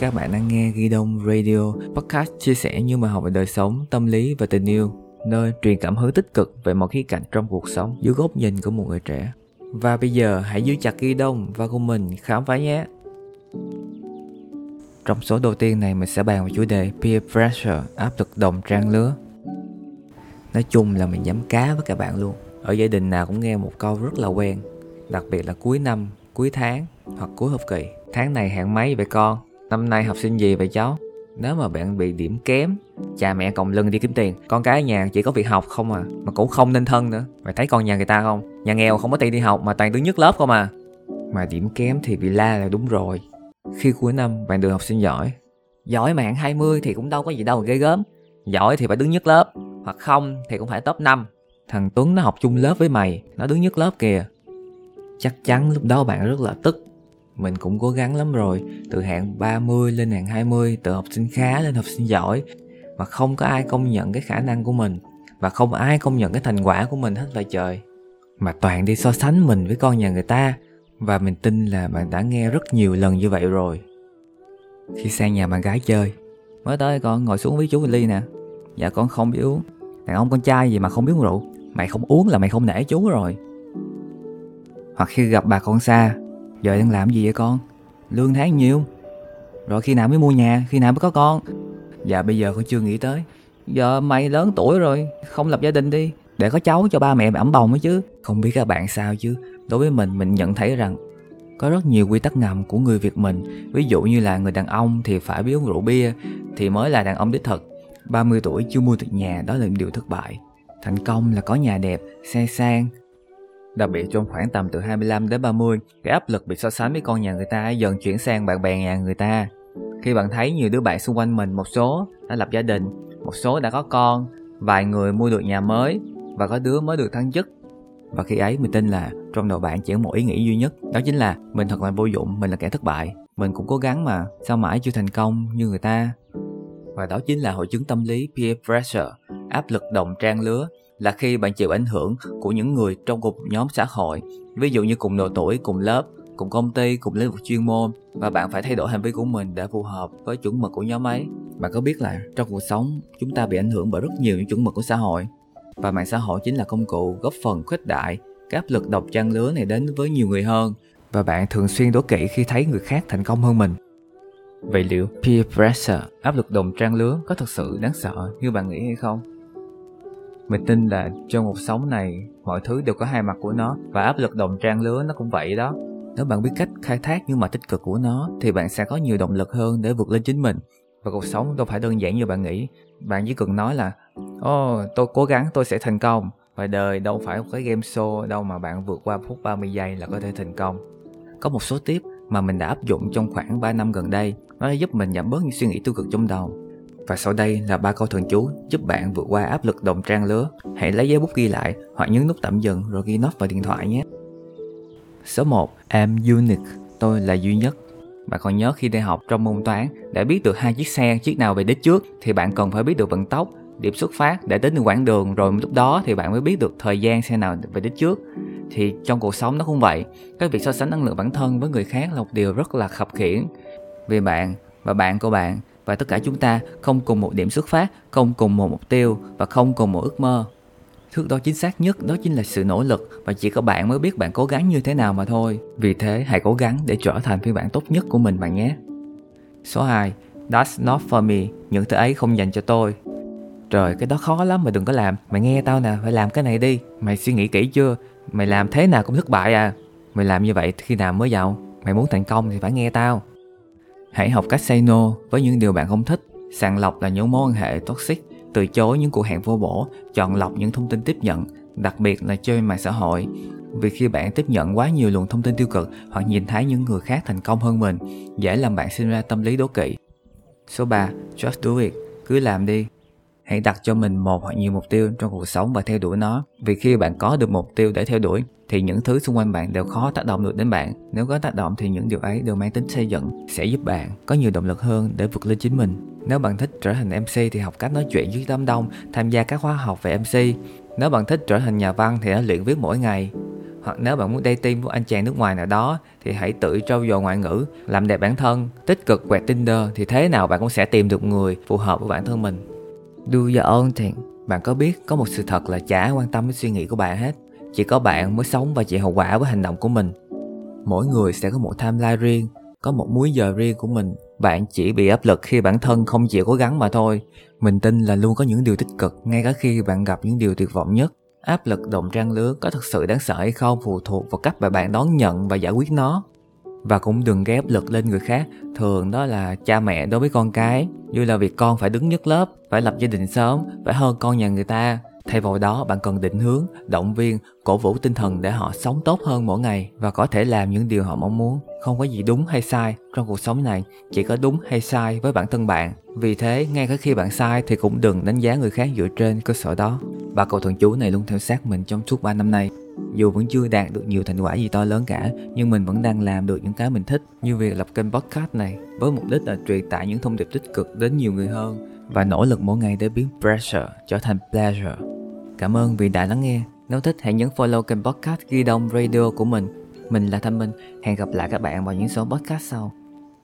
Các bạn đang nghe Ghi Đông Radio, podcast chia sẻ những bài học về đời sống, tâm lý và tình yêu, nơi truyền cảm hứng tích cực về mọi khía cạnh trong cuộc sống dưới góc nhìn của một người trẻ. Và bây giờ hãy giữ chặt Ghi Đông và cùng mình khám phá nhé. Trong số đầu tiên này mình sẽ bàn về chủ đề peer pressure, áp lực đồng trang lứa. Nói chung là mình dám cá với các bạn luôn. Ở gia đình nào cũng nghe một câu rất là quen, đặc biệt là cuối năm, cuối tháng hoặc cuối học kỳ. Tháng này hạng mấy vậy con? Năm nay học sinh gì vậy cháu? Nếu mà bạn bị điểm kém, cha mẹ còng lưng đi kiếm tiền, con cái ở nhà chỉ có việc học không à, mà cũng không nên thân nữa. Mày thấy con nhà người ta không? Nhà nghèo không có tiền đi học mà toàn đứng nhất lớp không à. Mà điểm kém thì bị la là đúng rồi. Khi cuối năm bạn được học sinh giỏi, giỏi mà hạng 20 thì cũng đâu có gì đâu mà ghê gớm. Giỏi thì phải đứng nhất lớp, hoặc không thì cũng phải top 5. Thằng Tuấn nó học chung lớp với mày, nó đứng nhất lớp kìa. Chắc chắn lúc đó bạn rất là tức mình cũng cố gắng lắm rồi. Từ hạng 30 lên hạng 20 từ học sinh khá lên học sinh giỏi. Mà không có ai công nhận cái khả năng của mình. Và không ai công nhận cái thành quả của mình hết vậy trời. Mà toàn đi so sánh mình với con nhà người ta. Và mình tin là bạn đã nghe rất nhiều lần như vậy rồi. Khi sang nhà bạn gái chơi, mới tới con ngồi xuống với chú ly nè. Dạ con không biết uống. Đàn ông con trai gì mà không biết uống rượu? Mày không uống là mày không nể chú rồi. Hoặc khi gặp bà con xa Giờ đang làm gì vậy con? Lương tháng nhiêu? Rồi khi nào mới mua nhà, khi nào mới có con? Dạ bây giờ con chưa nghĩ tới. Giờ mày lớn tuổi rồi, không lập gia đình đi. Để có cháu cho ba mẹ ẩm bồng ấy chứ. Không biết các bạn sao chứ. Đối với mình, mình nhận thấy rằng có rất nhiều quy tắc ngầm của người Việt mình. Ví dụ như là người đàn ông thì phải biết uống rượu bia Thì mới là đàn ông đích thực. 30 tuổi chưa mua được nhà đó là điều thất bại. Thành công là có nhà đẹp, xe sang, Đặc biệt trong khoảng tầm từ 25 đến 30, cái áp lực bị so sánh với con nhà người ta dần chuyển sang bạn bè nhà người ta. Khi bạn thấy nhiều đứa bạn xung quanh mình một số đã lập gia đình, một số đã có con, vài người mua được nhà mới và có đứa mới được thăng chức. Và khi ấy mình tin là trong đầu bạn chỉ có một ý nghĩ duy nhất, đó chính là mình thật là vô dụng, mình là kẻ thất bại. Mình cũng cố gắng mà, sao mãi chưa thành công như người ta. Và đó chính là hội chứng tâm lý peer pressure, áp lực đồng trang lứa là khi bạn chịu ảnh hưởng của những người trong cùng nhóm xã hội, ví dụ như cùng độ tuổi, cùng lớp, cùng công ty, cùng lĩnh vực chuyên môn và bạn phải thay đổi hành vi của mình để phù hợp với chuẩn mực của nhóm ấy. Bạn có biết là trong cuộc sống chúng ta bị ảnh hưởng bởi rất nhiều những chuẩn mực của xã hội và mạng xã hội chính là công cụ góp phần khuếch đại cái áp lực độc trang lứa này đến với nhiều người hơn và bạn thường xuyên đố kỵ khi thấy người khác thành công hơn mình. Vậy liệu peer pressure, áp lực đồng trang lứa có thật sự đáng sợ như bạn nghĩ hay không? Mình tin là trong cuộc sống này mọi thứ đều có hai mặt của nó và áp lực đồng trang lứa nó cũng vậy đó. Nếu bạn biết cách khai thác những mặt tích cực của nó thì bạn sẽ có nhiều động lực hơn để vượt lên chính mình. Và cuộc sống đâu phải đơn giản như bạn nghĩ. Bạn chỉ cần nói là Ồ, oh, tôi cố gắng tôi sẽ thành công. Và đời đâu phải một cái game show đâu mà bạn vượt qua phút 30 giây là có thể thành công. Có một số tiếp mà mình đã áp dụng trong khoảng 3 năm gần đây nó đã giúp mình giảm bớt những suy nghĩ tiêu cực trong đầu và sau đây là ba câu thần chú giúp bạn vượt qua áp lực đồng trang lứa. Hãy lấy giấy bút ghi lại hoặc nhấn nút tạm dừng rồi ghi nốt vào điện thoại nhé. Số 1. I'm unique. Tôi là duy nhất. Bạn còn nhớ khi đi học trong môn toán, để biết được hai chiếc xe, chiếc nào về đích trước thì bạn cần phải biết được vận tốc, điểm xuất phát để đến được quãng đường rồi lúc đó thì bạn mới biết được thời gian xe nào về đích trước. Thì trong cuộc sống nó cũng vậy, cái việc so sánh năng lượng bản thân với người khác là một điều rất là khập khiển. Vì bạn và bạn của bạn và tất cả chúng ta không cùng một điểm xuất phát, không cùng một mục tiêu và không cùng một ước mơ. Thước đo chính xác nhất đó chính là sự nỗ lực và chỉ có bạn mới biết bạn cố gắng như thế nào mà thôi. Vì thế hãy cố gắng để trở thành phiên bản tốt nhất của mình bạn nhé. Số 2. That's not for me. Những thứ ấy không dành cho tôi. Trời, cái đó khó lắm mà đừng có làm. Mày nghe tao nè, phải làm cái này đi. Mày suy nghĩ kỹ chưa? Mày làm thế nào cũng thất bại à. Mày làm như vậy khi nào mới giàu? Mày muốn thành công thì phải nghe tao. Hãy học cách say no với những điều bạn không thích, sàng lọc là những mối quan hệ toxic, từ chối những cuộc hẹn vô bổ, chọn lọc những thông tin tiếp nhận, đặc biệt là chơi mạng xã hội. Vì khi bạn tiếp nhận quá nhiều luồng thông tin tiêu cực hoặc nhìn thấy những người khác thành công hơn mình, dễ làm bạn sinh ra tâm lý đố kỵ. Số 3. Just do it. Cứ làm đi. Hãy đặt cho mình một hoặc nhiều mục tiêu trong cuộc sống và theo đuổi nó. Vì khi bạn có được mục tiêu để theo đuổi, thì những thứ xung quanh bạn đều khó tác động được đến bạn. Nếu có tác động thì những điều ấy đều mang tính xây dựng, sẽ giúp bạn có nhiều động lực hơn để vượt lên chính mình. Nếu bạn thích trở thành MC thì học cách nói chuyện với đám đông, tham gia các khóa học về MC. Nếu bạn thích trở thành nhà văn thì hãy luyện viết mỗi ngày. hoặc nếu bạn muốn dating với anh chàng nước ngoài nào đó thì hãy tự trau dồi ngoại ngữ làm đẹp bản thân tích cực quẹt tinder thì thế nào bạn cũng sẽ tìm được người phù hợp với bản thân mình do your own thing bạn có biết có một sự thật là chả quan tâm đến suy nghĩ của bạn hết chỉ có bạn mới sống và chịu hậu quả với hành động của mình. Mỗi người sẽ có một timeline riêng, có một múi giờ riêng của mình. Bạn chỉ bị áp lực khi bản thân không chịu cố gắng mà thôi. Mình tin là luôn có những điều tích cực ngay cả khi bạn gặp những điều tuyệt vọng nhất. Áp lực đồng trang lứa có thực sự đáng sợ hay không phụ thuộc vào cách mà bạn đón nhận và giải quyết nó. Và cũng đừng gây áp lực lên người khác. Thường đó là cha mẹ đối với con cái. Như là việc con phải đứng nhất lớp, phải lập gia đình sớm, phải hơn con nhà người ta thay vào đó, bạn cần định hướng, động viên, cổ vũ tinh thần để họ sống tốt hơn mỗi ngày và có thể làm những điều họ mong muốn. Không có gì đúng hay sai trong cuộc sống này, chỉ có đúng hay sai với bản thân bạn. Vì thế, ngay cả khi bạn sai thì cũng đừng đánh giá người khác dựa trên cơ sở đó. Và cậu thần chú này luôn theo sát mình trong suốt 3 năm nay. Dù vẫn chưa đạt được nhiều thành quả gì to lớn cả, nhưng mình vẫn đang làm được những cái mình thích. Như việc lập kênh podcast này, với mục đích là truyền tải những thông điệp tích cực đến nhiều người hơn và nỗ lực mỗi ngày để biến pressure trở thành pleasure cảm ơn vì đã lắng nghe. Nếu thích, hãy nhấn follow kênh podcast ghi đông radio của mình. Mình là thanh minh. Hẹn gặp lại các bạn vào những số podcast sau.